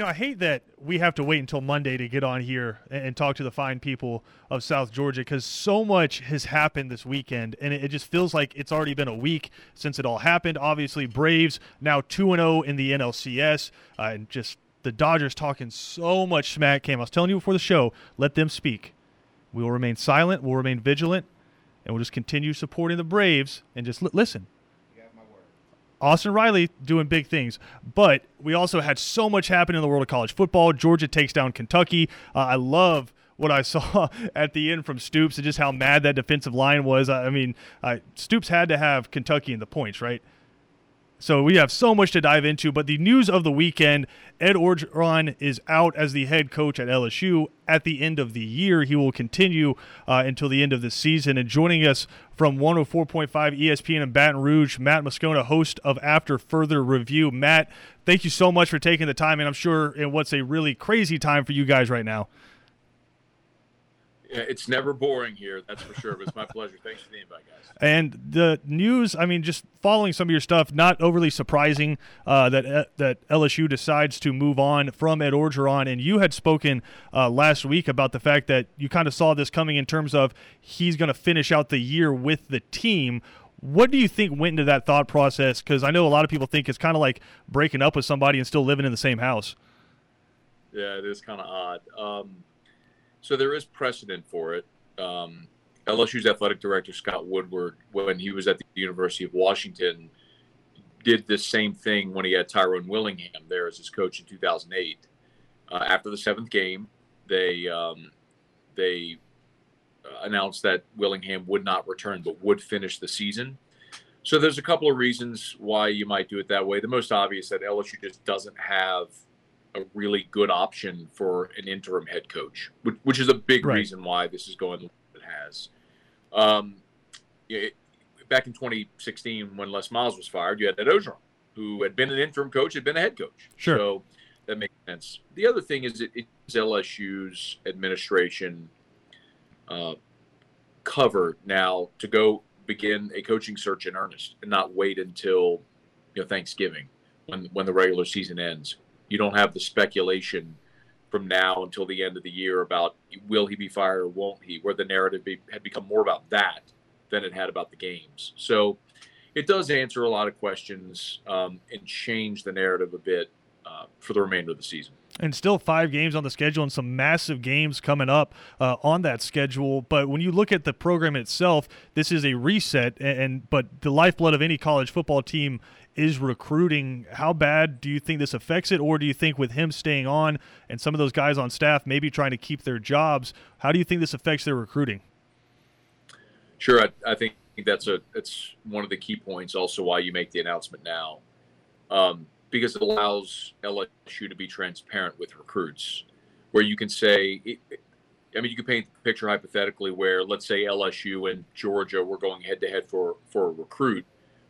You know, I hate that we have to wait until Monday to get on here and, talk to the fine people of South Georgia because so much has happened this weekend, and it, just feels like it's already been a week since it all happened. Obviously, Braves now two and zero oh in the NLCS, uh, and just the Dodgers talking so much smack. Cam, I was telling you before the show, let them speak. We will remain silent. We'll remain vigilant, and we'll just continue supporting the Braves and just li- listen. Austin Riley doing big things, but we also had so much happen in the world of college football. Georgia takes down Kentucky. Uh, I love what I saw at the end from Stoops and just how mad that defensive line was. I mean, uh, Stoops had to have Kentucky in the points, right? So we have so much to dive into, but the news of the weekend Ed Orgeron is out as the head coach at LSU at the end of the year. He will continue uh, until the end of the season. And joining us from 104.5 ESPN in Baton Rouge, Matt Moscona, host of After Further Review. Matt, thank you so much for taking the time, and I'm sure in what's a really crazy time for you guys right now. Yeah, it's never boring here, that's for sure. But it's my pleasure. Thanks for the invite, guys. And the news, I mean, just following some of your stuff, not overly surprising uh, that uh, that LSU decides to move on from Ed Orgeron. And you had spoken uh, last week about the fact that you kind of saw this coming in terms of he's going to finish out the year with the team. What do you think went into that thought process? Because I know a lot of people think it's kind of like breaking up with somebody and still living in the same house. Yeah, it is kind of odd. Um, so there is precedent for it. Um, LSU's athletic director Scott Woodward, when he was at the University of Washington, did the same thing when he had Tyrone Willingham there as his coach in 2008. Uh, after the seventh game, they um, they uh, announced that Willingham would not return but would finish the season. So there's a couple of reasons why you might do it that way. The most obvious that LSU just doesn't have a really good option for an interim head coach, which, which is a big right. reason why this is going the way it has. Um, it, back in 2016, when Les Miles was fired, you had Ed Orgeron, who had been an interim coach, had been a head coach. Sure. So that makes sense. The other thing is it, it's LSU's administration uh, cover now to go begin a coaching search in earnest and not wait until you know Thanksgiving when when the regular season ends you don't have the speculation from now until the end of the year about will he be fired or won't he, where the narrative be, had become more about that than it had about the games. So it does answer a lot of questions um, and change the narrative a bit uh, for the remainder of the season. And still five games on the schedule and some massive games coming up uh, on that schedule. But when you look at the program itself, this is a reset. And, and but the lifeblood of any college football team is recruiting. How bad do you think this affects it, or do you think with him staying on and some of those guys on staff maybe trying to keep their jobs, how do you think this affects their recruiting? Sure, I, I think that's a that's one of the key points. Also, why you make the announcement now, um, because it allows LSU to be transparent with recruits, where you can say. I mean, you can paint the picture hypothetically where, let's say, LSU and Georgia were going head to head for for a recruit.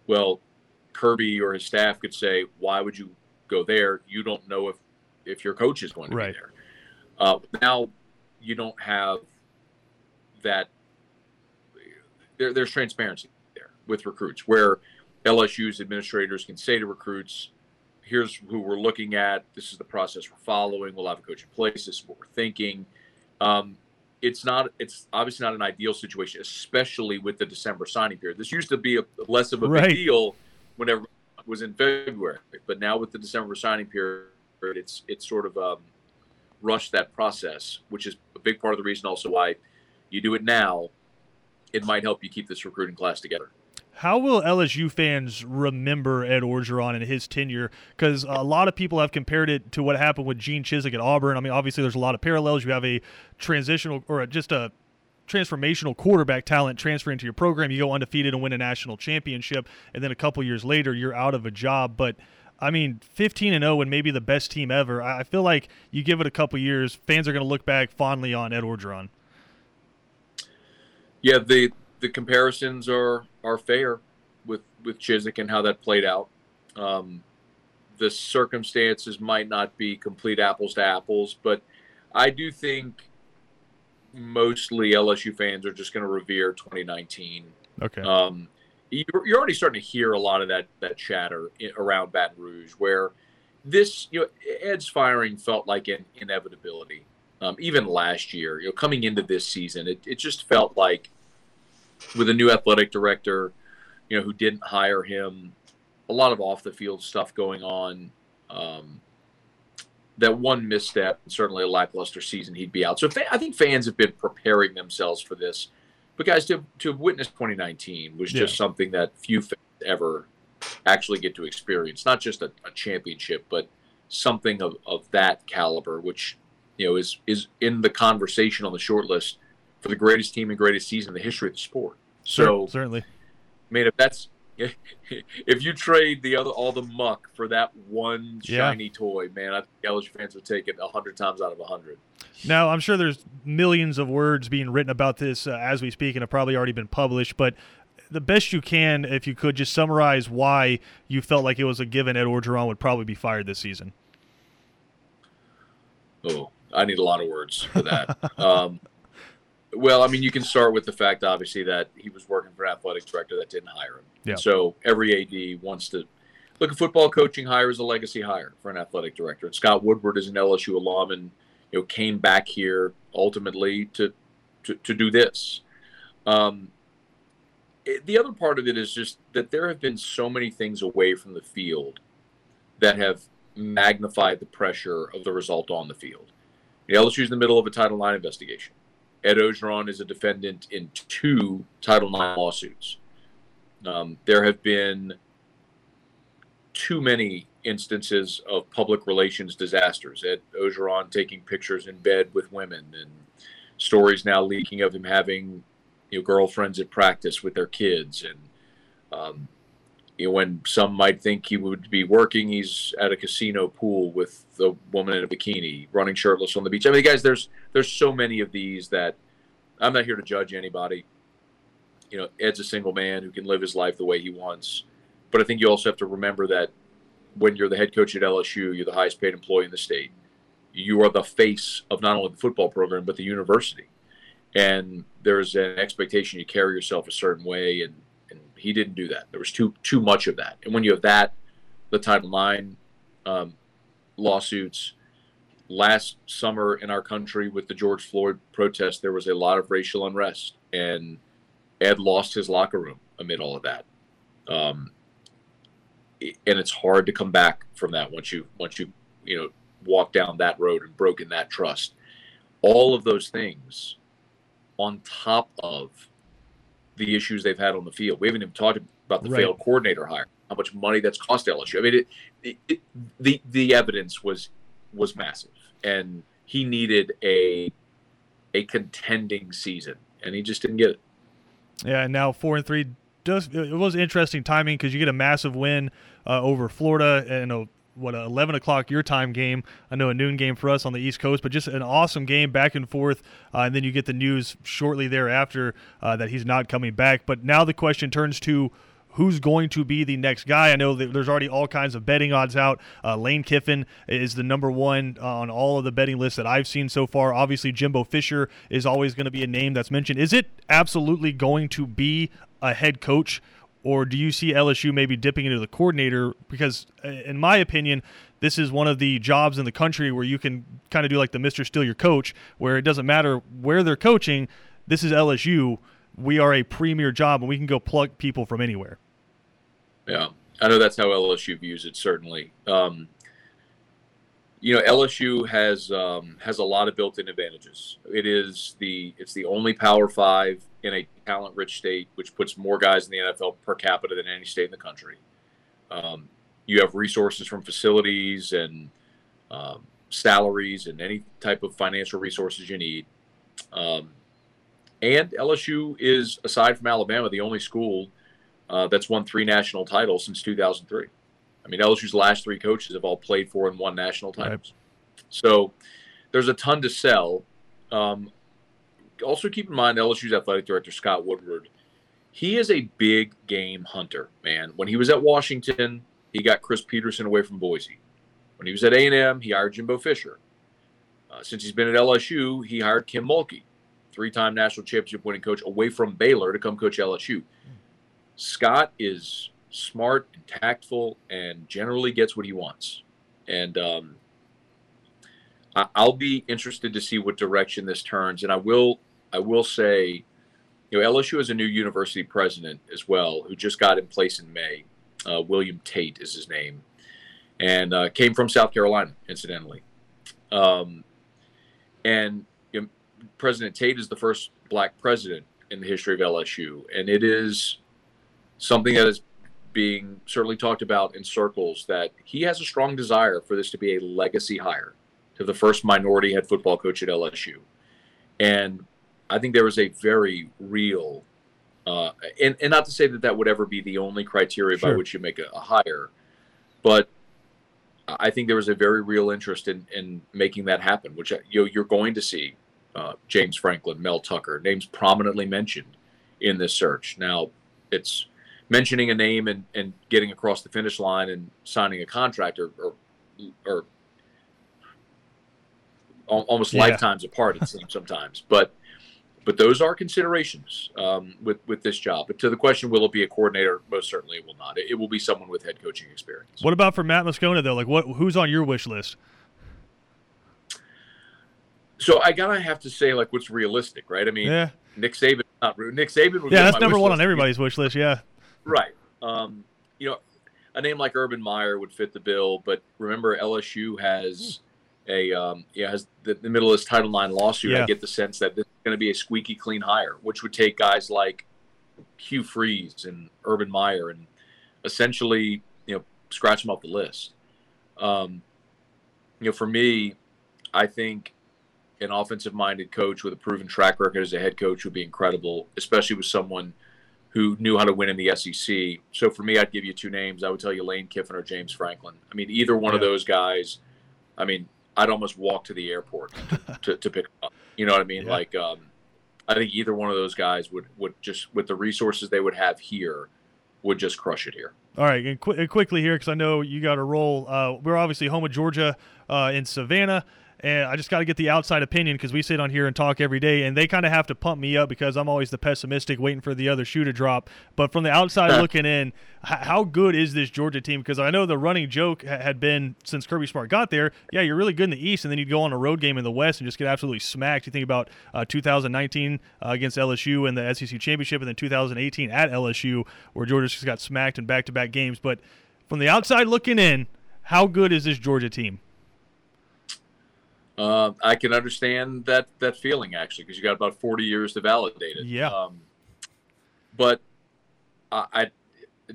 Well, Kirby or his staff could say, "Why would you go there? You don't know if if your coach is going to right. be there." Uh, now you don't have that. There, there's transparency there with recruits, where LSU's administrators can say to recruits, "Here's who we're looking at. This is the process we're following. We'll have a coach in place. This is what we're thinking." Um, it's not. It's obviously not an ideal situation, especially with the December signing period. This used to be a, less of a right. big deal whenever it was in February. But now with the December signing period, it's it's sort of um, rushed that process, which is a big part of the reason also why you do it now. It might help you keep this recruiting class together. How will LSU fans remember Ed Orgeron and his tenure? Because a lot of people have compared it to what happened with Gene Chizik at Auburn. I mean, obviously, there's a lot of parallels. You have a transitional or just a transformational quarterback talent transfer into your program. You go undefeated and win a national championship, and then a couple years later, you're out of a job. But I mean, 15 and 0 and maybe the best team ever. I feel like you give it a couple years, fans are going to look back fondly on Ed Orgeron. Yeah, the the comparisons are are fair with with Chizik and how that played out. Um, the circumstances might not be complete apples to apples, but I do think mostly LSU fans are just going to revere 2019. Okay. Um, you're, you're already starting to hear a lot of that that chatter around Baton Rouge, where this, you know, Ed's firing felt like an inevitability. Um, even last year, you know, coming into this season, it, it just felt like with a new athletic director, you know, who didn't hire him, a lot of off the field stuff going on. Um, that one misstep, and certainly a lackluster season, he'd be out. So I think fans have been preparing themselves for this. But guys, to to witness 2019 was just yeah. something that few fans ever actually get to experience. Not just a, a championship, but something of, of that caliber, which you know is is in the conversation on the short list for the greatest team and greatest season in the history of the sport. So certainly, I mean, if that's if you trade the other all the muck for that one shiny yeah. toy, man, I think LSU fans would take it a hundred times out of a hundred. Now, I'm sure there's millions of words being written about this uh, as we speak, and have probably already been published. But the best you can, if you could, just summarize why you felt like it was a given Ed Orgeron would probably be fired this season. Oh, I need a lot of words for that. um, well, I mean, you can start with the fact, obviously, that he was working for an athletic director that didn't hire him. Yeah. So every AD wants to look at football coaching hire as a legacy hire for an athletic director. And Scott Woodward is an LSU alum and you know came back here ultimately to to, to do this. Um, it, the other part of it is just that there have been so many things away from the field that have magnified the pressure of the result on the field. Know, LSU's in the middle of a Title IX investigation. Ed Orgeron is a defendant in two Title IX lawsuits. Um, there have been too many instances of public relations disasters. Ed Orgeron taking pictures in bed with women, and stories now leaking of him having you know girlfriends at practice with their kids, and um, you know when some might think he would be working, he's at a casino pool with the woman in a bikini, running shirtless on the beach. I mean, guys, there's there's so many of these that I'm not here to judge anybody. You know, Ed's a single man who can live his life the way he wants. But I think you also have to remember that when you're the head coach at LSU, you're the highest paid employee in the state. You are the face of not only the football program but the university, and there's an expectation you carry yourself a certain way, and, and he didn't do that. There was too too much of that, and when you have that, the timeline um, lawsuits, last summer in our country with the George Floyd protest, there was a lot of racial unrest, and Ed lost his locker room amid all of that. Um, and it's hard to come back from that once you once you you know walk down that road and broken that trust. All of those things, on top of the issues they've had on the field, we haven't even talked about the right. failed coordinator hire, how much money that's cost LSU. I mean, it, it, it, the the evidence was was massive, and he needed a a contending season, and he just didn't get it. Yeah, and now four and three does it was interesting timing because you get a massive win uh, over Florida and a what a 11 o'clock your time game. I know a noon game for us on the East Coast, but just an awesome game back and forth. Uh, and then you get the news shortly thereafter uh, that he's not coming back. But now the question turns to who's going to be the next guy. I know there's already all kinds of betting odds out. Uh, Lane Kiffin is the number one on all of the betting lists that I've seen so far. Obviously, Jimbo Fisher is always going to be a name that's mentioned. Is it absolutely going to be a head coach? Or do you see LSU maybe dipping into the coordinator? Because, uh, in my opinion, this is one of the jobs in the country where you can kind of do like the Mr. Steal Your Coach, where it doesn't matter where they're coaching. This is LSU. We are a premier job, and we can go plug people from anywhere. Yeah, I know that's how LSU views it. Certainly, um, you know LSU has um, has a lot of built-in advantages. It is the it's the only Power Five in a talent-rich state, which puts more guys in the NFL per capita than any state in the country. Um, you have resources from facilities and um, salaries and any type of financial resources you need. Um, and LSU is, aside from Alabama, the only school uh, that's won three national titles since 2003. I mean, LSU's last three coaches have all played for and won national titles. Right. So there's a ton to sell. Um, also, keep in mind LSU's athletic director Scott Woodward. He is a big game hunter, man. When he was at Washington, he got Chris Petersen away from Boise. When he was at A&M, he hired Jimbo Fisher. Uh, since he's been at LSU, he hired Kim Mulkey, three-time national championship winning coach, away from Baylor to come coach LSU. Scott is smart and tactful and generally gets what he wants. and um, I'll be interested to see what direction this turns. And I will I will say, you know, LSU has a new university president as well, who just got in place in May. Uh, William Tate is his name, and uh, came from South Carolina, incidentally. Um, and you know, President Tate is the first black president in the history of LSU, and it is something that is being certainly talked about in circles that he has a strong desire for this to be a legacy hire to the first minority head football coach at LSU. And I think there is a very real, uh, and, and not to say that that would ever be the only criteria sure. by which you make a, a hire, but I think there was a very real interest in, in making that happen, which you know, you're going to see uh, James Franklin, Mel Tucker, names prominently mentioned in this search. Now, it's mentioning a name and, and getting across the finish line and signing a contract or, or, or almost yeah. lifetimes apart, it seems sometimes. But but those are considerations um, with with this job. But to the question, will it be a coordinator? Most certainly, it will not. It, it, will be someone with head coaching experience. What about for Matt Moscona though? Like, what who's on your wish list? So I gotta have to say, like, what's realistic, right? I mean, yeah. Nick Saban, not Nick Saban. yeah, that's number one list. on everybody's wish list. Yeah, right. Um, you know, a name like Urban Meyer would fit the bill, but remember LSU has a um, yeah has the, the, middle of this Title IX lawsuit. Yeah. I get the sense that this is going to be a squeaky clean hire, which would take guys like Hugh Freeze and Urban Meyer and essentially you know scratch them off the list. Um, you know, for me, I think an offensive minded coach with a proven track record as a head coach would be incredible, especially with someone who knew how to win in the SEC. So for me, I'd give you two names. I would tell you Lane Kiffin or James Franklin. I mean, either one yeah. of those guys. I mean, I'd almost walk to the airport to, to, to pick up. You know what I mean? Yeah. Like, um, I think either one of those guys would would just with the resources they would have here would just crush it here. All right, and, qu- quickly here because I know you got a roll. Uh, we're obviously home of Georgia uh, in Savannah and I just got to get the outside opinion because we sit on here and talk every day, and they kind of have to pump me up because I'm always the pessimistic, waiting for the other shoe to drop. But from the outside looking in, how good is this Georgia team? Because I know the running joke had been since Kirby Smart got there, yeah, you're really good in the East, and then you'd go on a road game in the West and just get absolutely smacked. You think about uh, 2019 uh, against LSU in the SEC championship, and then 2018 at LSU where Georgia just got smacked in back-to-back games. But from the outside looking in, how good is this Georgia team? Uh, I can understand that that feeling actually because you got about 40 years to validate it. Yeah. Um, but I, I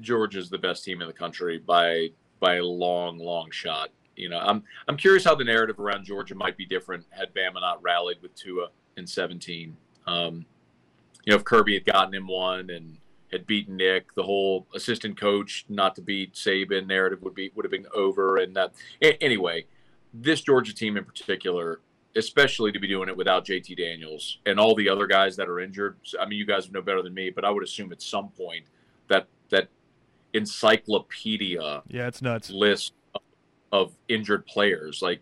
Georgia's the best team in the country by by a long, long shot. You know, I'm I'm curious how the narrative around Georgia might be different had Bama not rallied with Tua in 17. Um, you know, if Kirby had gotten him one and had beaten Nick, the whole assistant coach not to beat Saban narrative would be would have been over. And that anyway, this Georgia team in particular, especially to be doing it without JT Daniels and all the other guys that are injured. I mean, you guys know better than me, but I would assume at some point that that encyclopedia yeah, it's nuts list of, of injured players like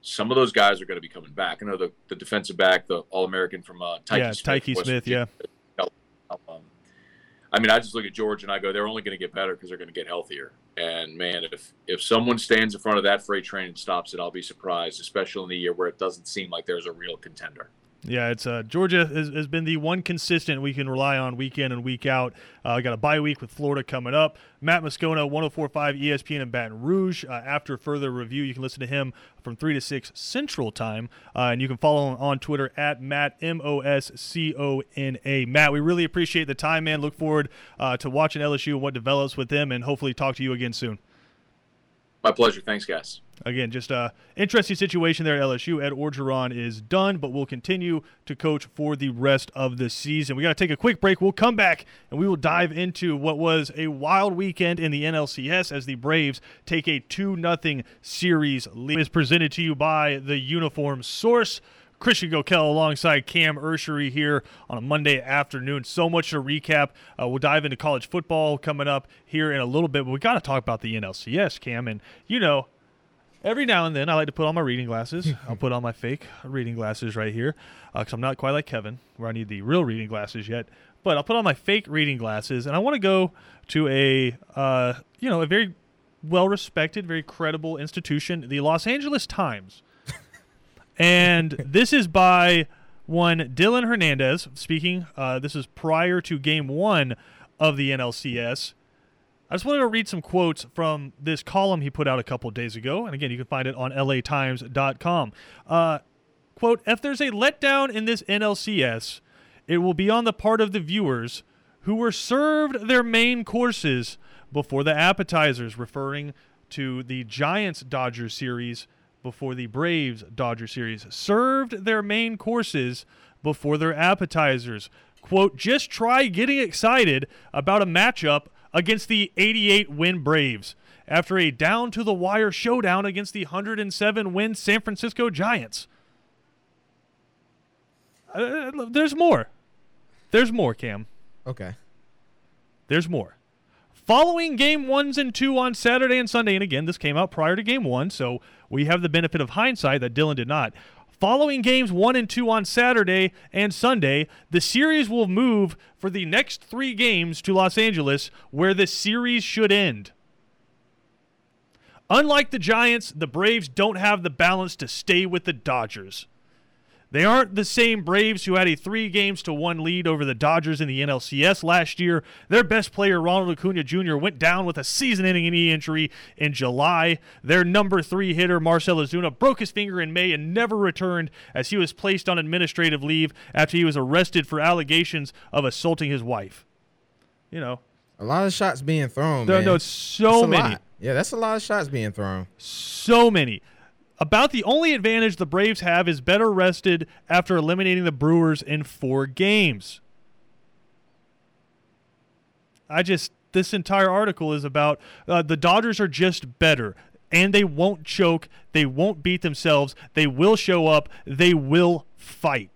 some of those guys are going to be coming back. I know the, the defensive back, the All American from uh, Tykee yeah, Smith, Tykee Smith, yeah. Um, I mean, I just look at George and I go, they're only going to get better because they're going to get healthier. And man, if if someone stands in front of that freight train and stops it, I'll be surprised, especially in the year where it doesn't seem like there's a real contender. Yeah, it's uh, Georgia has, has, been the one consistent we can rely on week in and week out. Uh, got a bye week with Florida coming up. Matt Moscona, 1045 ESPN in Baton Rouge. Uh, after further review, you can listen to him from 3 to 6 Central Time. Uh, and you can follow him on Twitter at Matt, M O S C O N A. Matt, we really appreciate the time, man. Look forward uh, to watching LSU and what develops with them, and hopefully talk to you again soon. My pleasure. Thanks, guys. Again, just a interesting situation there at LSU. Ed Orgeron is done, but will continue to coach for the rest of the season. We got to take a quick break. We'll come back and we will dive into what was a wild weekend in the NLCS as the Braves take a 2 nothing series lead. Is presented to you by the Uniform Source. Christian Gokel alongside Cam Urshery here on a Monday afternoon. So much to recap. Uh, we'll dive into college football coming up here in a little bit, but we got to talk about the NLCS, Cam. And, you know, every now and then I like to put on my reading glasses. I'll put on my fake reading glasses right here because uh, I'm not quite like Kevin, where I need the real reading glasses yet. But I'll put on my fake reading glasses, and I want to go to a, uh, you know, a very well respected, very credible institution, the Los Angeles Times. and this is by one Dylan Hernandez speaking. Uh, this is prior to game one of the NLCS. I just wanted to read some quotes from this column he put out a couple days ago. And again, you can find it on latimes.com. Uh, quote If there's a letdown in this NLCS, it will be on the part of the viewers who were served their main courses before the appetizers, referring to the Giants Dodgers series before the Braves Dodgers series. Served their main courses before their appetizers. Quote, just try getting excited about a matchup against the 88 win Braves after a down to the wire showdown against the 107 win San Francisco Giants. Uh, there's more. There's more, Cam. Okay. There's more. Following game ones and two on Saturday and Sunday, and again, this came out prior to game one, so we have the benefit of hindsight that Dylan did not. Following games one and two on Saturday and Sunday, the series will move for the next three games to Los Angeles, where the series should end. Unlike the Giants, the Braves don't have the balance to stay with the Dodgers. They aren't the same Braves who had a three games to one lead over the Dodgers in the NLCS last year. Their best player, Ronald Acuna Jr., went down with a season ending knee injury in July. Their number three hitter, Marcell Ozuna, broke his finger in May and never returned as he was placed on administrative leave after he was arrested for allegations of assaulting his wife. You know, a lot of shots being thrown. There, man. no, so many. Lot. Yeah, that's a lot of shots being thrown. So many. About the only advantage the Braves have is better rested after eliminating the Brewers in four games. I just, this entire article is about uh, the Dodgers are just better. And they won't choke. They won't beat themselves. They will show up. They will fight.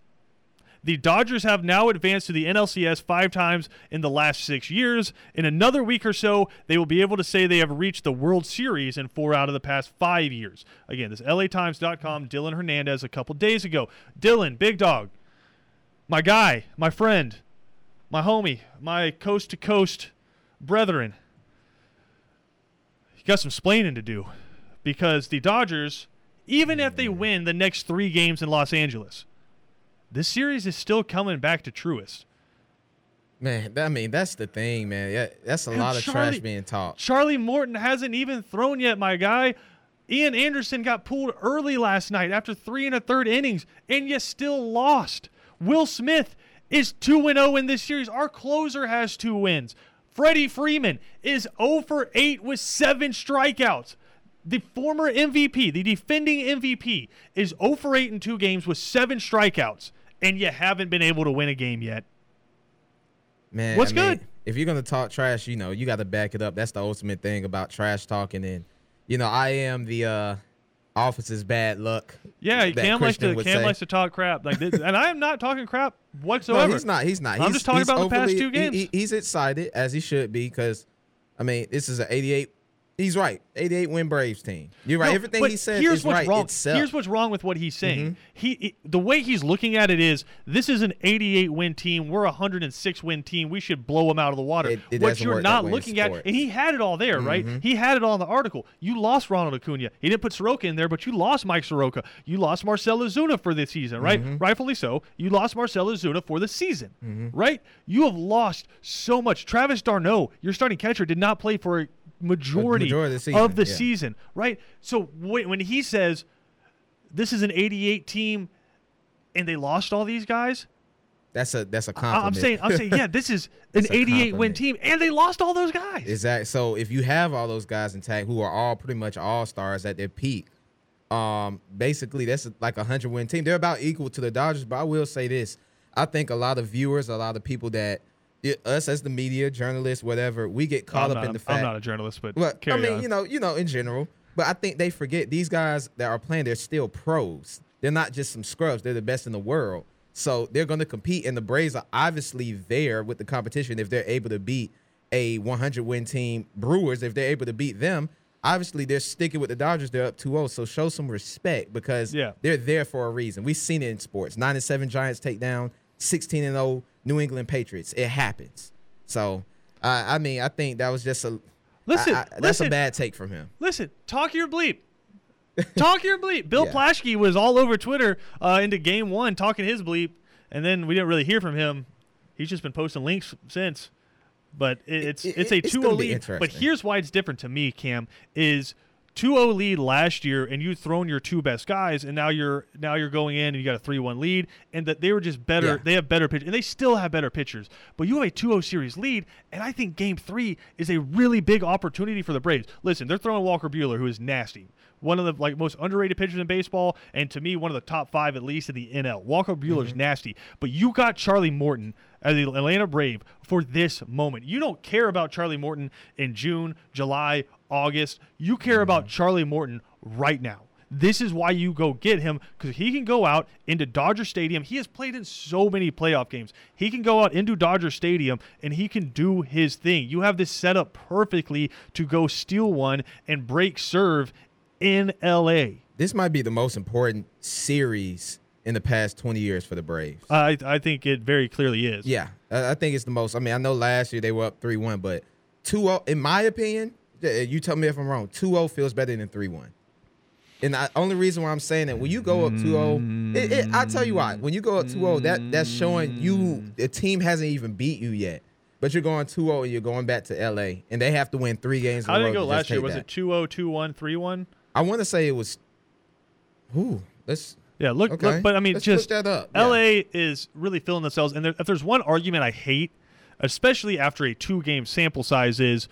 The Dodgers have now advanced to the NLCS five times in the last six years. In another week or so, they will be able to say they have reached the World Series in four out of the past five years. Again, this LATimes.com, Dylan Hernandez a couple days ago. Dylan, big dog, my guy, my friend, my homie, my coast to coast brethren. You got some splaining to do because the Dodgers, even if they win the next three games in Los Angeles, this series is still coming back to Truist. Man, I mean that's the thing, man. Yeah, that's a man, lot of Charlie, trash being talked. Charlie Morton hasn't even thrown yet, my guy. Ian Anderson got pulled early last night after three and a third innings, and you still lost. Will Smith is 2 0 in this series. Our closer has two wins. Freddie Freeman is 0 for 8 with seven strikeouts. The former MVP, the defending MVP, is 0 for 8 in two games with seven strikeouts and you haven't been able to win a game yet. Man, what's I good? Mean, if you're gonna talk trash, you know you got to back it up. That's the ultimate thing about trash talking. And you know, I am the uh office's bad luck. Yeah, Cam likes to Cam say. likes to talk crap like this, and I am not talking crap whatsoever. No, he's not. He's not. I'm he's, just talking about overly, the past two games. He, he's excited as he should be because, I mean, this is an 88 He's right. 88 win Braves team. You're right. No, Everything he says here's is what's right wrong. itself. Here's what's wrong with what he's saying. Mm-hmm. He, he, the way he's looking at it is this is an 88 win team. We're a 106 win team. We should blow them out of the water. It, it what you're not looking at, and he had it all there, mm-hmm. right? He had it all in the article. You lost Ronald Acuna. He didn't put Soroka in there, but you lost Mike Soroka. You lost Marcell Ozuna for this season, right? Mm-hmm. Rightfully so. You lost Marcell Ozuna for the season, mm-hmm. right? You have lost so much. Travis d'Arnaud, your starting catcher, did not play for majority, majority of the season, of the yeah. season right? So when he says this is an 88 team and they lost all these guys, that's a that's a compliment. I'm saying I'm saying yeah, this is an 88 win team and they lost all those guys. Exactly. So if you have all those guys intact who are all pretty much all stars at their peak, um, basically that's like a hundred win team. They're about equal to the Dodgers. But I will say this: I think a lot of viewers, a lot of people that us as the media, journalists, whatever, we get caught I'm up in the fact. I'm not a journalist, but well, I mean, on. you know, you know, in general. But I think they forget these guys that are playing. They're still pros. They're not just some scrubs. They're the best in the world. So they're going to compete, and the Braves are obviously there with the competition. If they're able to beat a 100 win team, Brewers, if they're able to beat them, obviously they're sticking with the Dodgers. They're up 2-0. So show some respect because yeah. they're there for a reason. We've seen it in sports. Nine and seven Giants take down, 16 and 0 New England Patriots. It happens. So, uh, I mean, I think that was just a Listen, I- I- that's listen, a bad take from him. listen. Talk your bleep. Talk your bleep. Bill Yeah. Plaschke was all over Twitter uh, into game one talking his bleep, and then we didn't really hear from him. He's just been posting links since. But it, it's it- it's a 2 gonna 0 lead. But here's why it's different to me, Cam, is 2-0 lead last year and you've thrown your two best guys and now you're now you're going in and you got a 3-1 lead and that they were just better Yeah. they have better pitch and they still have better pitchers. But you have a 2-0 series lead and I think game 3 is a really big opportunity for the Braves. Listen they're throwing Walker Buehler who is nasty. One of the like most underrated pitchers in baseball and to me one of the top 5 at least in the NL Walker Buehler's Mm-hmm. nasty. But you got Charlie Morton as the Atlanta Brave for this moment. You don't care about Charlie Morton in June July August. You care about mm-hmm. Charlie Morton right now. This is why you go get him because he can go out into Dodger Stadium. He has played in so many playoff games. He can go out into Dodger Stadium and he can do his thing. You have this set up perfectly to go steal one and break serve in LA. This might be the most important series in the past 20 years for the Braves. I, I think it very clearly is. Yeah, I think it's the most. I mean, I know last year they were up 3 1, but 2 0, in my opinion, you tell me if I'm wrong, 2 0 feels better than 3 1. And the only reason why I'm saying that when you go up 2 0, it, it, I'll tell you why. When you go up 2 0, that, that's showing you the team hasn't even beat you yet. But you're going 2 0 and you're going back to LA, and they have to win three games. How did it go last year? Was that. it 2 0, 2 1, 3 1? I want to say it was. Ooh, let's. Yeah, look, Okay. look, but I mean, Let's just that up. Yeah. LA is really filling themselves. And there, if there's one argument I hate, especially after a two game sample size, is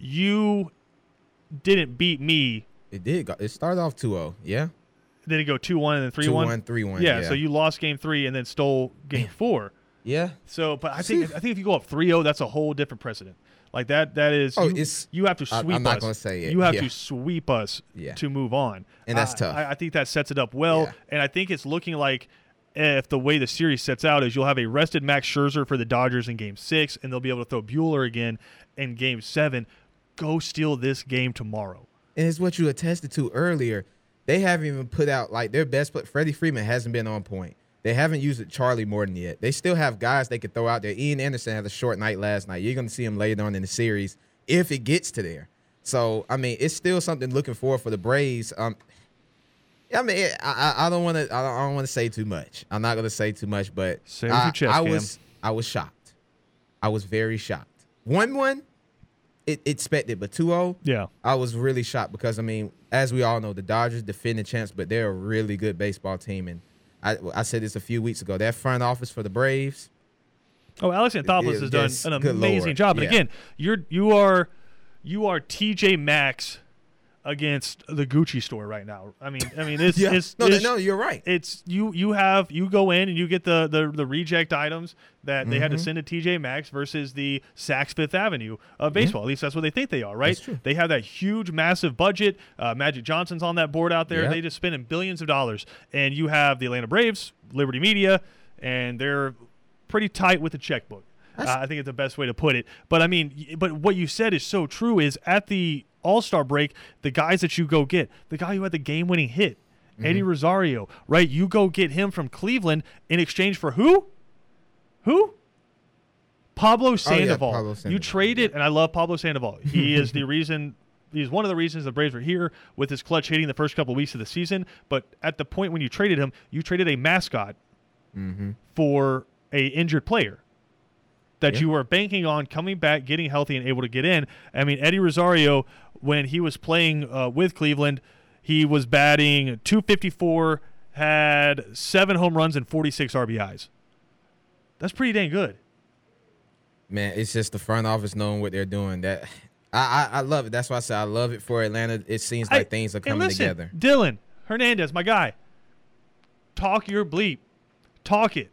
you didn't beat me. It did. Go, it started off 2 0. Yeah. Then it go 2 1 and then 3 2 1. 1, 3 1. Yeah, so you lost game three and then stole game four. Yeah. So, but I think I think if you go up 3-0, that's a whole different precedent. Like that, that is. Oh, you, it's- you have to I- sweep I'm not us. gonna say it. You have Yeah. to sweep us Yeah. to move on, And that's I- tough. I, I think that sets it up well, Yeah. and I think it's looking like if the way the series sets out is you'll have a rested Max Scherzer for the Dodgers in Game Six, and they'll be able to throw Buehler again in Game Seven. Go steal this game tomorrow. And it's what you attested to earlier. They haven't even put out like their best player. Freddie Freeman hasn't been on point. They haven't used Charlie Morton yet. They still have guys they could throw out there. Ian Anderson had a short night last night. You're going to see him later on in the series if it gets to there. So I mean, it's still something looking forward for the Braves. Um, I mean, I I don't want to I don't, I don't want to say too much. I'm not going to say too much, but Say it with I, chest, I was I was shocked. I was very shocked. One one, it expected, but 2-0, Yeah. I was really shocked because I mean, as we all know, the Dodgers defending champs, but they're a really good baseball team. And I, I said this a few weeks ago. That front office for the Braves, Oh, Alex Anthopoulos has done an amazing Lord. job. And Yeah. again, you're you are you are TJ Maxx against the Gucci store right now. I mean, I mean, it's, yeah, it's, no, it's no, you're right. it's you you have you go in and you get the the, the reject items that they had to Mm-hmm. send to TJ Maxx versus the Saks Fifth Avenue of baseball. At least that's what they think they are, right? That's true. They have that huge, massive budget. Uh, Magic Johnson's on that board out there. Yep. They just spending billions of dollars, and you have the Atlanta Braves, Liberty Media, and they're pretty tight with the checkbook. Uh, I think it's the best way to put it. But I mean, but what you said is so true. Is at the All Star break, the guys that you go get, the guy who had the game winning hit, Mm-hmm. Eddie Rosario, right? You go get him from Cleveland in exchange for who? Who? Pablo Sandoval. Oh, Pablo You Sandoval, traded, and I love Pablo Sandoval. He is the reason. He's one of the reasons the Braves are here with his clutch hitting the first couple weeks of the season. But at the point when you traded him, you traded a mascot Mm-hmm. for a injured player that Yeah. you were banking on coming back, getting healthy, and able to get in. I mean, Eddie Rosario, when he was playing uh, with Cleveland, he was batting 254, had seven home runs and 46 RBIs. That's pretty dang good. Man, it's just the front office knowing what they're doing. That I, I, I love it. That's why I said I love it for Atlanta. It seems like I- things are coming listen, together. Dylan Hernandez, my guy. Talk your bleep. Talk it.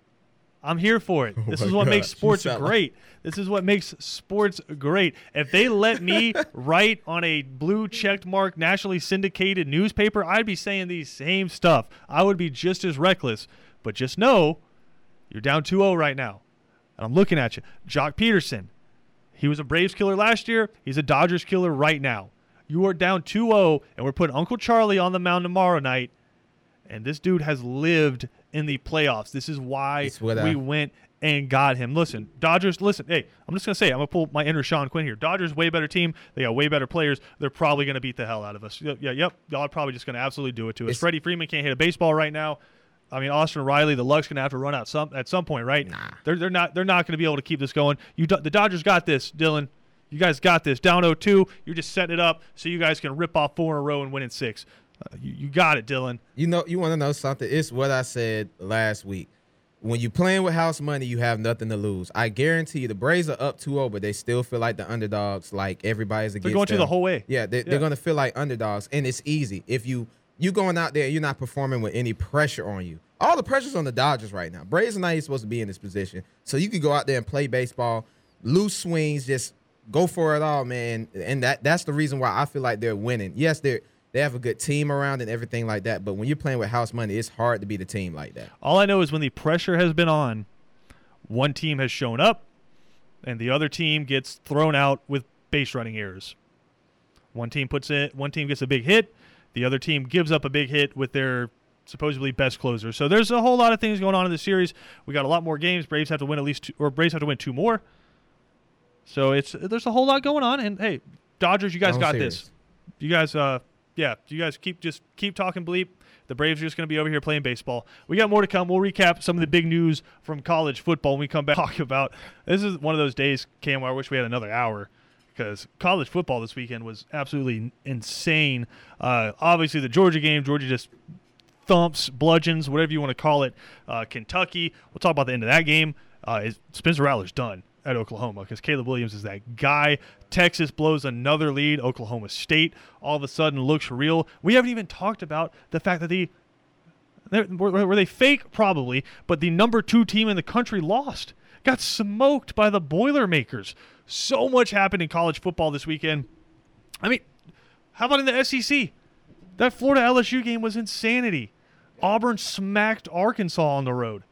I'm here for it. Oh this Oh my is what God, makes sports sound like- great. This is what makes sports great. If they let me write on a blue checked mark nationally syndicated newspaper, I'd be saying these same stuff. I would be just as reckless. But just know you're down 2-0 right now. And I'm looking at you. Joc Pederson. He was a Braves killer last year. He's a Dodgers killer right now. You are down 2-0 and we're putting Uncle Charlie on the mound tomorrow night And this dude has lived in the playoffs. This is why we went and got him. Listen, Dodgers, listen, hey, I'm just going to say. I'm going to pull my inner Sean Quinn here. Dodgers, way better team. They got way better players. They're probably going to beat the hell out of us. Yeah, yeah yep. Y'all are probably just going to absolutely do it to us. It's- Freddie Freeman can't hit a baseball right now. I mean, Austin Riley, the luck's going to have to run out some at some point, right? Nah. They're, they're not they're not going to be able to keep this going. You the Dodgers got this, Dylan. You guys got this. Down 0-2, you're just setting it up so you guys can rip off four in a row and win in six. Uh, you, you got it, Dylan. You know, you want to know something? It's what I said last week. When you playing with house money, you have nothing to lose. I guarantee you, the Braves are up 2-0, but they still feel like the underdogs. Like everybody's against. They're going to them. the whole way. Yeah, they, Yeah. they're going to feel like underdogs, and it's easy if you you going out there, you're not performing with any pressure on you. All the pressure's on the Dodgers right now. Braves are not even supposed to be in this position, so you can go out there and play baseball, loose swings, just go for it all, man. And that that's the reason why I feel like they're winning. Yes, they're they have a good team around and everything like that, but when you're playing with house money, it's hard to be the team like that. All I know is when the pressure has been on, one team has shown up, and the other team gets thrown out with base running errors. One team puts it. One team gets a big hit. The other team gives up a big hit with their supposedly best closer. So there's a whole lot of things going on in the series. We got a lot more games. Braves have to win at least two, or Braves have to win two more. So it's there's a whole lot going on. And hey, Dodgers, you guys got serious. this. You guys, uh, yeah, you guys keep just keep talking bleep. The Braves are just going to be over here playing baseball. We got more to come. We'll recap some of the big news from college football when we come back. Talk about this is one of those days, Cam. Where I wish we had another hour because college football this weekend was absolutely insane. Uh, obviously, the Georgia game, Georgia just thumps, bludgeons, whatever you want to call it. Uh, Kentucky. We'll talk about the end of that game. Uh, Spencer Rattler's done at Oklahoma because Caleb Williams is that guy. Texas blows another lead. Oklahoma State all of a sudden looks real. We haven't even talked about the fact that the were, were they fake? Probably, but the number two team in the country lost. Got smoked by the Boilermakers. So much happened in college football this weekend. I mean, how about in the SEC? That Florida LSU game was insanity. Auburn smacked Arkansas on the road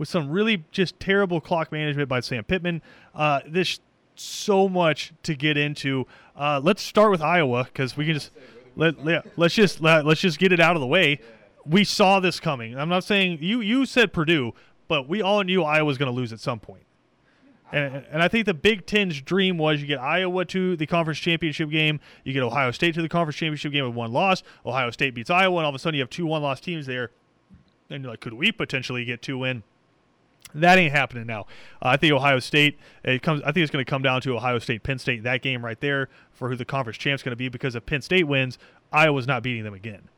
with some really just terrible clock management by Sam Pittman. Uh, there's so much to get into. Uh, let's start with Iowa because we can just let yeah, let's just let, let's just get it out of the way. We saw this coming. I'm not saying you you said Purdue, but we all knew Iowa was going to lose at some point. And, and I think the Big Ten's dream was you get Iowa to the conference championship game, you get Ohio State to the conference championship game with one loss. Ohio State beats Iowa, and all of a sudden you have two one loss teams there. And you're like, could we potentially get two win? That ain't happening now. Uh, I think Ohio State. It comes. I think it's going to come down to Ohio State, Penn State. That game right there for who the conference champ's going to be. Because if Penn State wins, Iowa's not beating them again,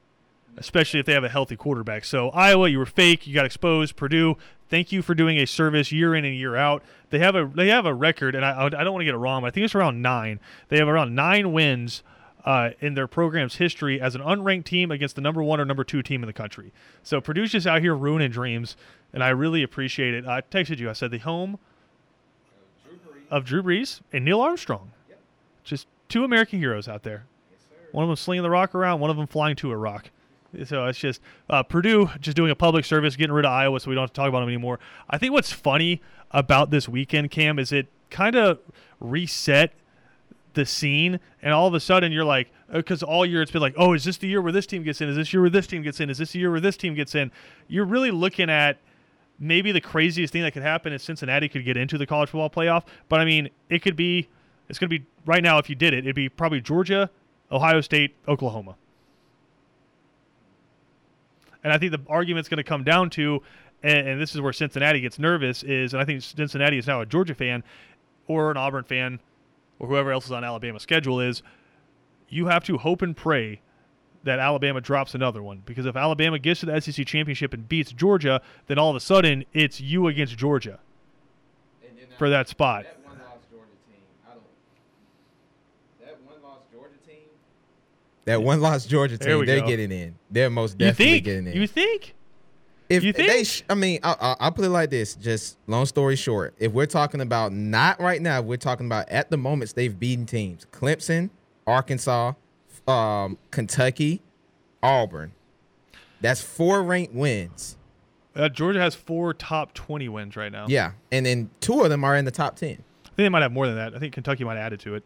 especially if they have a healthy quarterback. So Iowa, you were fake. You got exposed. Purdue, thank you for doing a service year in and year out. They have a they have a record, and I I don't want to get it wrong, but I think it's around nine. They have around nine wins. Uh, in their program's history as an unranked team against the number one or number two team in the country. So Purdue's just out here ruining dreams, and I really appreciate it. I texted you. I said the home of Drew Brees and Neil Armstrong. Just two American heroes out there. One of them slinging the rock around, one of them flying to a rock. So it's just uh, Purdue just doing a public service, getting rid of Iowa, so we don't have to talk about them anymore. I think what's funny about this weekend, Cam, is it kind of reset the scene, and all of a sudden you're like, because all year it's been like, oh, is this the year where this team gets in? Is this the year where this team gets in? Is this the year where this team gets in? You're really looking at maybe the craziest thing that could happen is Cincinnati could get into the college football playoff. But I mean, it could be, it's going to be right now. If you did it, it'd be probably Georgia, Ohio State, Oklahoma. And I think the argument's going to come down to, and, and this is where Cincinnati gets nervous, is, and I think Cincinnati is now a Georgia fan or an Auburn fan or whoever else is on Alabama's schedule is you have to hope and pray that Alabama drops another one. Because if Alabama gets to the SEC championship and beats Georgia, then all of a sudden it's you against Georgia for that spot. That one lost Georgia team. I don't. That one lost Georgia team. That one lost Georgia There team. we They're go. getting in. They're most definitely think? getting in. You think? if you they, sh- I mean, I, I, I'll put it like this. Just long story short, if we're talking about not right now, we're talking about at the moments they've beaten teams: Clemson, Arkansas, um, Kentucky, Auburn. That's four ranked wins. Uh, Georgia has four top 20 wins right now. Yeah, and then two of them are in the top ten. I think they might have more than that. I think Kentucky might have added to it.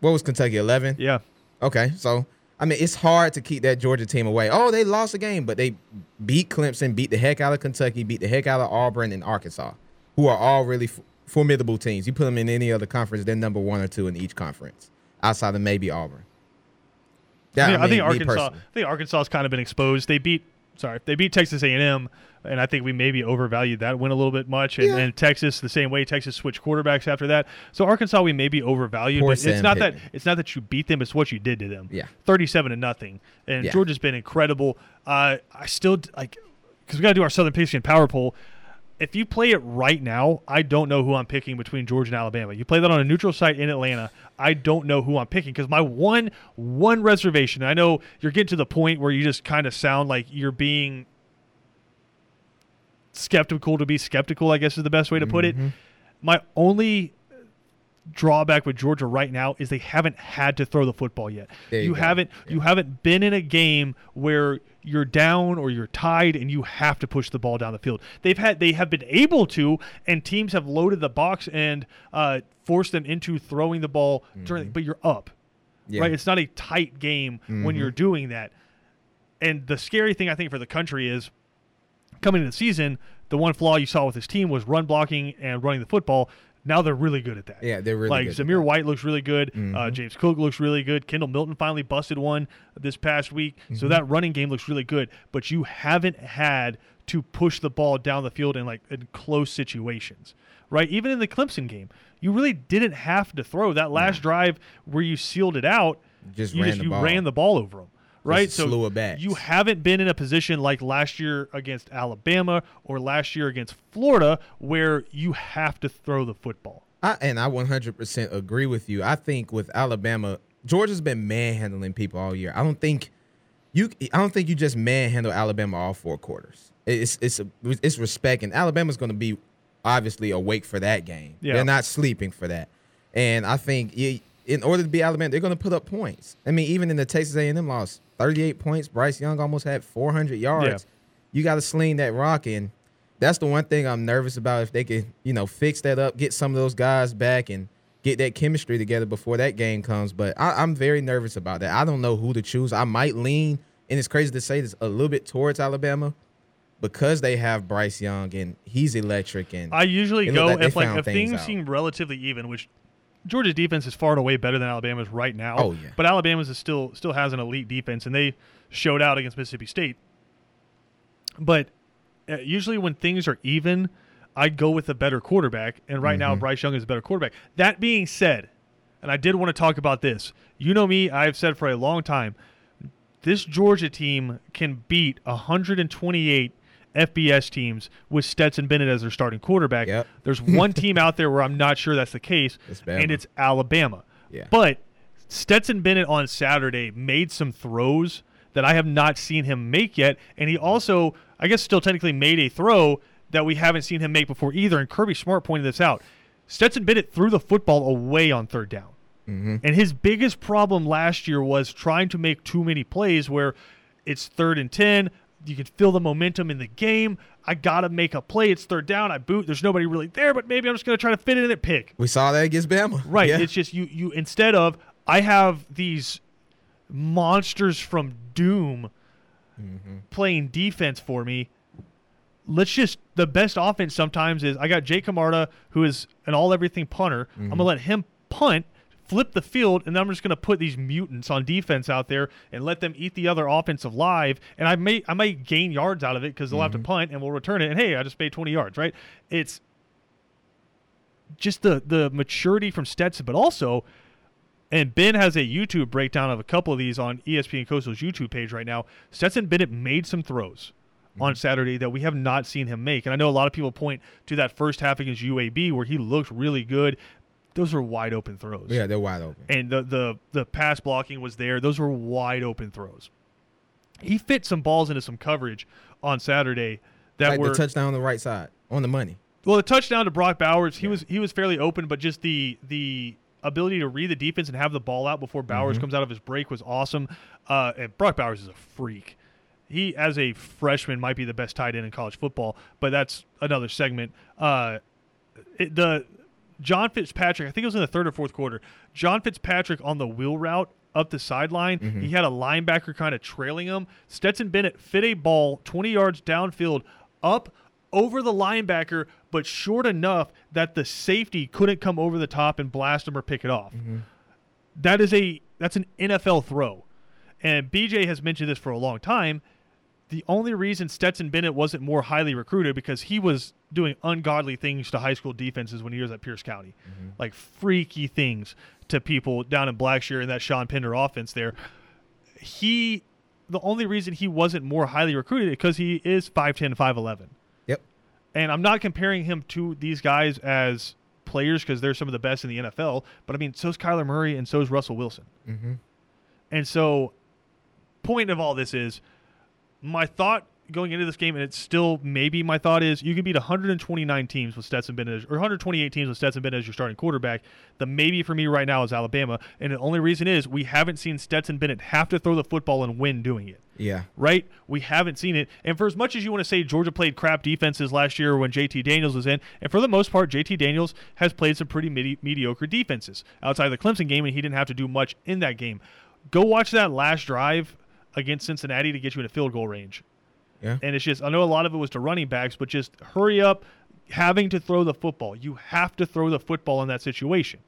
What was Kentucky? Eleven. Yeah. Okay, so I mean, it's hard to keep that Georgia team away. Oh, they lost a game, but they beat Clemson, beat the heck out of Kentucky, beat the heck out of Auburn and Arkansas, who are all really f- formidable teams. You put them in any other conference, they're number one or two in each conference, outside of maybe Auburn. I, That- mean, I think me Arkansas. I think Arkansas has kind of been exposed. They beat. Sorry, they beat Texas A&M, and I think we maybe overvalued that win a little bit much. And, Yeah. and Texas the same way. Texas switched quarterbacks after that. So Arkansas we maybe overvalued, Poor but it's Sam not that it's not that you beat them. It's what you did to them. Yeah. thirty-seven to nothing. And Yeah. Georgia's been incredible. Uh, I still like because we got to do our Southern Pigskin Power Poll. If you play it right now, I don't know who I'm picking between Georgia and Alabama. You play that on a neutral site in Atlanta. I don't know who I'm picking because my one one reservation. I know you're getting to the point where you just kind of sound like you're being skeptical to be skeptical. I guess is the best way to put Mm-hmm. it. My only drawback with Georgia right now is they haven't had to throw the football yet. There you go. haven't you haven't been in a game where you're down or you're tied and you have to push the ball down the field. They've had they have been able to, and teams have loaded the box and uh, forced them into throwing the ball during. But you're up, Yeah. right? It's not a tight game when you're doing that. And the scary thing I think for the country is coming into the season, the one flaw you saw with this team was run blocking and running the football. Now they're really good at that. Yeah, they're really like good at Zamir. White looks really good. Uh, Mhm. James Cook looks really good. Kendall Milton finally busted one this past week. Mm-hmm. So that running game looks really good. But you haven't had to push the ball down the field in like in close situations, right? Even in the Clemson game, you really didn't have to throw that last drive where you sealed it out. Just you ran just the you ball. ran the ball over them. Right, so slew of bats. you haven't been in a position like last year against Alabama or last year against Florida where you have to throw the football. I, and I 100% agree with you. I think with Alabama, Georgia's been manhandling people all year. I don't think you. I don't think you just manhandle Alabama all four quarters. It's it's a, it's respect, and Alabama's going to be obviously awake for that game. Yeah. They're not sleeping for that. And I think you, in order to be Alabama, they're going to put up points. I mean, even in the Texas A&M loss, 38 points. Bryce Young almost had 400 yards. You got to sling that rock in. That's the one thing I'm nervous about. If they can, you know, fix that up, get some of those guys back, and get that chemistry together before that game comes. But I, I'm very nervous about that. I don't know who to choose. I might lean, and it's crazy to say this, a little bit towards Alabama because they have Bryce Young and he's electric. And I usually go like if like if things things seem relatively even, which Georgia's defense is far and away better than Alabama's right now. Oh, yeah. But Alabama's is still still has an elite defense, and they showed out against Mississippi State. But uh, usually when things are even, I go with a better quarterback, and right Mm-hmm. now Bryce Young is a better quarterback. That being said, and I did want to talk about this. You know me, I've said for a long time, this Georgia team can beat 128 FBS teams with Stetson Bennett as their starting quarterback. Yep. There's one team out there where I'm not sure that's the case, It's and it's Alabama. Yeah. But Stetson Bennett on Saturday made some throws that I have not seen him make yet, and he also, I guess, still technically made a throw that we haven't seen him make before either. And Kirby Smart pointed this out. Stetson Bennett threw the football away on third down. Mm-hmm. And his biggest problem last year was trying to make too many plays where it's third and 10. You can feel the momentum in the game. I got to make a play. It's third down. I boot. There's nobody really there, but maybe I'm just going to try to fit it in at pick. we saw that against Bama. Right. Yeah. It's just you you instead of I have these monsters from Doom Mm-hmm. playing defense for me. Let's just the best offense sometimes is I got Jake Camarda, who is an all everything punter. I'm Mm-hmm. gonna let him punt, flip the field, and then I'm just gonna put these mutants on defense out there and let them eat the other offensive live. And I may I might gain yards out of it because they'll have to Mm-hmm. punt and we'll return it. And hey, I just made 20 yards. Right? It's just the the maturity from Stetson, but also, and Ben has a YouTube breakdown of a couple of these on ESPN Coastal's YouTube page right now. Stetson Bennett made some throws on Saturday that we have not seen him make, and I know a lot of people point to that first half against UAB where he looked really good. Those were wide open throws, yeah, they're wide open. and the the the pass blocking was there. Those were wide open throws. He fit some balls into some coverage on Saturday that like were the touchdown on the right side on the money. well, the touchdown to Brock Bowers, he was he was fairly open, but just the the ability to read the defense and have the ball out before Bowers comes out of his break was awesome. Uh, and Brock Bowers is a freak. He, as a freshman, might be the best tight end in college football, but that's another segment. Uh, it, the John Fitzpatrick, I think it was in the third or fourth quarter. John Fitzpatrick on the wheel route up the sideline. Mm-hmm. He had a linebacker kind of trailing him. Stetson Bennett fit a ball 20 yards downfield up over the linebacker, but short enough that the safety couldn't come over the top and blast him or pick it off. Mm-hmm. That is a that's an NFL throw. And BJ has mentioned this for a long time. The only reason Stetson Bennett wasn't more highly recruited because he was doing ungodly things to high school defenses when he was at Pierce County, like freaky things to people down in Blackshear in that Sean Pender offense there. He, the only reason he wasn't more highly recruited is because he is 5'10", 5'11". Yep. And I'm not comparing him to these guys as players because they're some of the best in the NFL. But I mean, so's Kyler Murray and so's Russell Wilson. Mm-hmm. And so, point of all this is my thought going into this game, and it's still maybe my thought is you can beat 129 teams with Stetson Bennett, or 128 teams with Stetson Bennett as your starting quarterback. The maybe for me right now is Alabama, and the only reason is we haven't seen Stetson Bennett have to throw the football and win doing it. Yeah. Right? We haven't seen it. And for as much as you want to say Georgia played crap defenses last year when JT Daniels was in, and for the most part, JT Daniels has played some pretty medi- mediocre defenses outside of the Clemson game, and he didn't have to do much in that game. Go watch that last drive against Cincinnati to get you in a field goal range. Yeah. And it's just, I know a lot of it was to running backs, but just hurry up having to throw the football. You have to throw the football in that situation.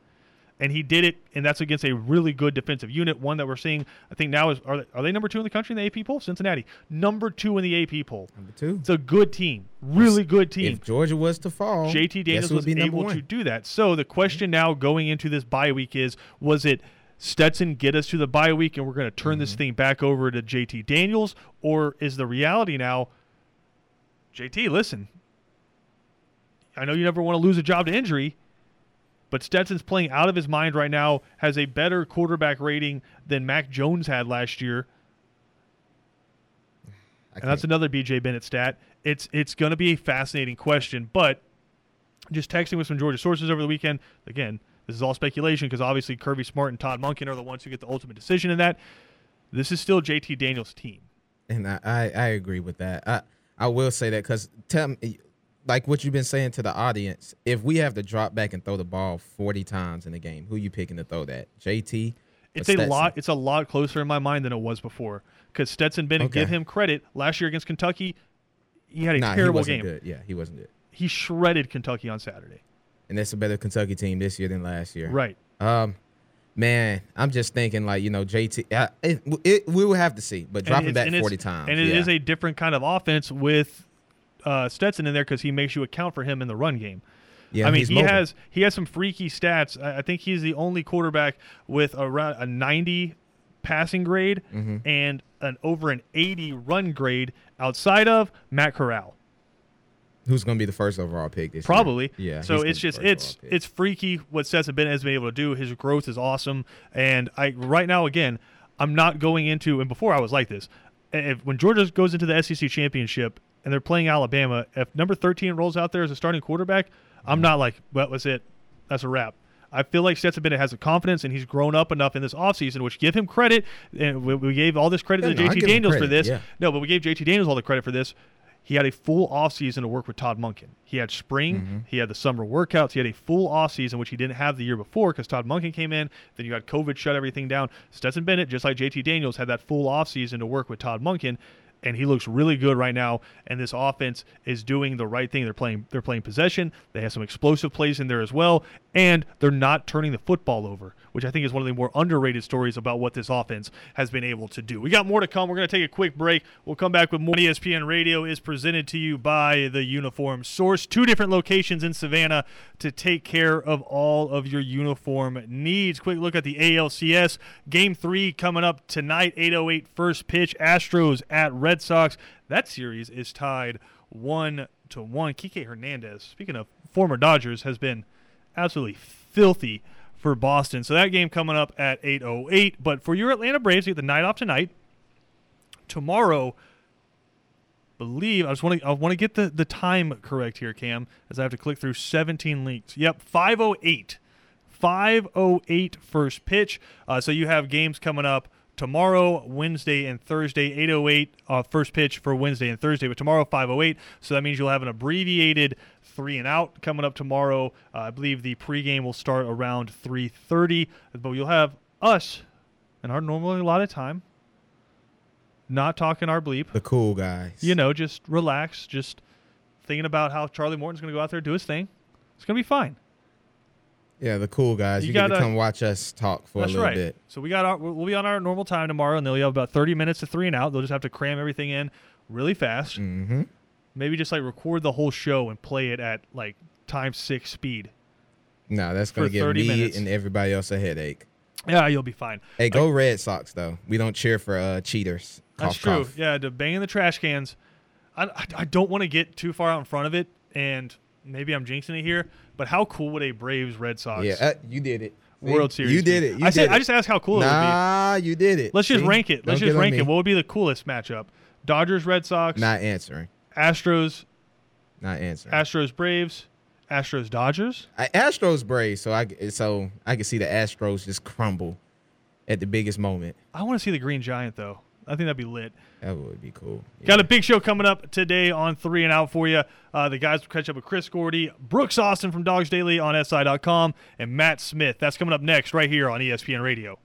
And he did it, and that's against a really good defensive unit. One that we're seeing, I think now is are they, are they number two in the country in the AP poll? Cincinnati, number two in the AP poll. Number two. It's a good team, really good team. If Georgia was to fall, JT Daniels would was able one? to do that. So the question now going into this bye week is: Was it Stetson get us to the bye week, and we're going to turn Mm-hmm. this thing back over to JT Daniels, or is the reality now? JT, listen. I know you never want to lose a job to injury, but Stetson's playing out of his mind right now. Has a better quarterback rating than Mac Jones had last year. I And that's another BJ Bennett stat. It's it's going to be a fascinating question, but just texting with some Georgia sources over the weekend. Again, this is all speculation because obviously Kirby Smart and Todd Monken are the ones who get the ultimate decision in that. This is still JT Daniels' team. and I, I, I agree with that. I I will say that because tell me, like what you've been saying to the audience, if we have to drop back and throw the ball forty times in a game, who you picking to throw that? JT. It's a lot. It's a lot closer in my mind than it was before. Because Stetson Bennett, Okay. give him credit. Last year against Kentucky, he had a Nah, he terrible wasn't game. good. Yeah, he wasn't good. He shredded Kentucky on Saturday. And that's a better Kentucky team this year than last year. Right. Um, man, I'm just thinking like you know JT. Uh, it, it, we will have to see, but dropping back forty times. And it is yeah. a different kind of offense with uh, Stetson in there because he makes you account for him in the run game. yeah. I mean, he mobile. has he has some freaky stats. I I think he's the only quarterback with around a 90 passing grade Mm-hmm. and an over an 80 run grade outside of Matt Corral. Who's going to be the first overall pick this Probably. year. Yeah. So it's just it's it's freaky what Seth Bennett has been able to do. His growth is awesome, and I right now again, I'm not going into and before I was like this. If when Georgia goes into the SEC championship and they're playing Alabama, if number 13 rolls out there as a starting quarterback, I'm not like, well, that's it, that's a wrap. I feel like Stetson Bennett has the confidence and he's grown up enough in this offseason, which give him credit. And we, we gave all this credit Yeah, to JT Daniels for this. yeah. No, but we gave JT Daniels all the credit for this. He had a full offseason to work with Todd Monken. He had spring, Mm-hmm. he had the summer workouts, he had a full offseason, which he didn't have the year before because Todd Monken came in. Then you had COVID shut everything down. Stetson Bennett, just like JT Daniels, had that full offseason to work with Todd Monken. And he looks really good right now. And this offense is doing the right thing. They're playing. They're playing possession. They have some explosive plays in there as well, and they're not turning the football over, which I think is one of the more underrated stories about what this offense has been able to do. We got more to come. We're going to take a quick break. We'll come back with more. ESPN Radio is presented to you by the Uniform Source. Two different locations in Savannah to take care of all of your uniform needs. Quick look at the ALCS. Game three coming up tonight, 808 first pitch. Astros at Red Sox. That series is tied one to one. Kike Hernandez, speaking of former Dodgers, has been absolutely filthy for Boston. So that game coming up at 8:08. But for your Atlanta Braves, you get the night off tonight. Tomorrow, believe I just want to I want to get the the time correct here, Cam, as I have to click through 17 links. Yep, 508. 508 first pitch. Uh, so you have games coming up tomorrow, Wednesday, and Thursday. 808 uh, first pitch for Wednesday and Thursday, but tomorrow 508. So that means you'll have an abbreviated three and out coming up tomorrow. Uh, I believe the pregame will start around 3:30, but you'll have us in our normally a lot of time, not talking our bleep. The cool guys. You know, just relax, just thinking about how Charlie Morton's going to go out there and do his thing. It's going to be fine. Yeah, the cool guys. You You, get to gotta- come watch us talk for a little right. bit. So we got our we'll be on our normal time tomorrow, and they'll have about thirty minutes to three and out. They'll just have to cram everything in really fast. Mm-hmm. Maybe just like record the whole show and play it at like times six speed. No, that's gonna give 30 me minutes. and everybody else a headache. Yeah, you'll be fine. Hey, go Red Sox though. We don't cheer for uh, cheaters. That's true. cough. Yeah, to bang in the trash cans. I, I, I don't want to get too far out in front of it, and maybe I'm jinxing it here. But how cool would a Braves Red Sox Yeah, uh, you did it. See? World Series? You did it. You I said. I just asked how cool it would be. nah, you did it. Let's just See? rank it. Let's Don't just rank it. What would be the coolest matchup? Dodgers Red Sox, Not answering. Astros, Not answering. Astros Braves, Astros Dodgers. I, Astros Braves, so I so I can see the Astros just crumble at the biggest moment. I want to see the Green Giant though. I think that'd be lit. That would be cool. Yeah. Got a big show coming up today on Three and Out for you. Uh, the guys will catch up with Chris Gordy, Brooks Austin from Dogs Daily on SI.com, and Matt Smith. That's coming up next right here on ESPN Radio.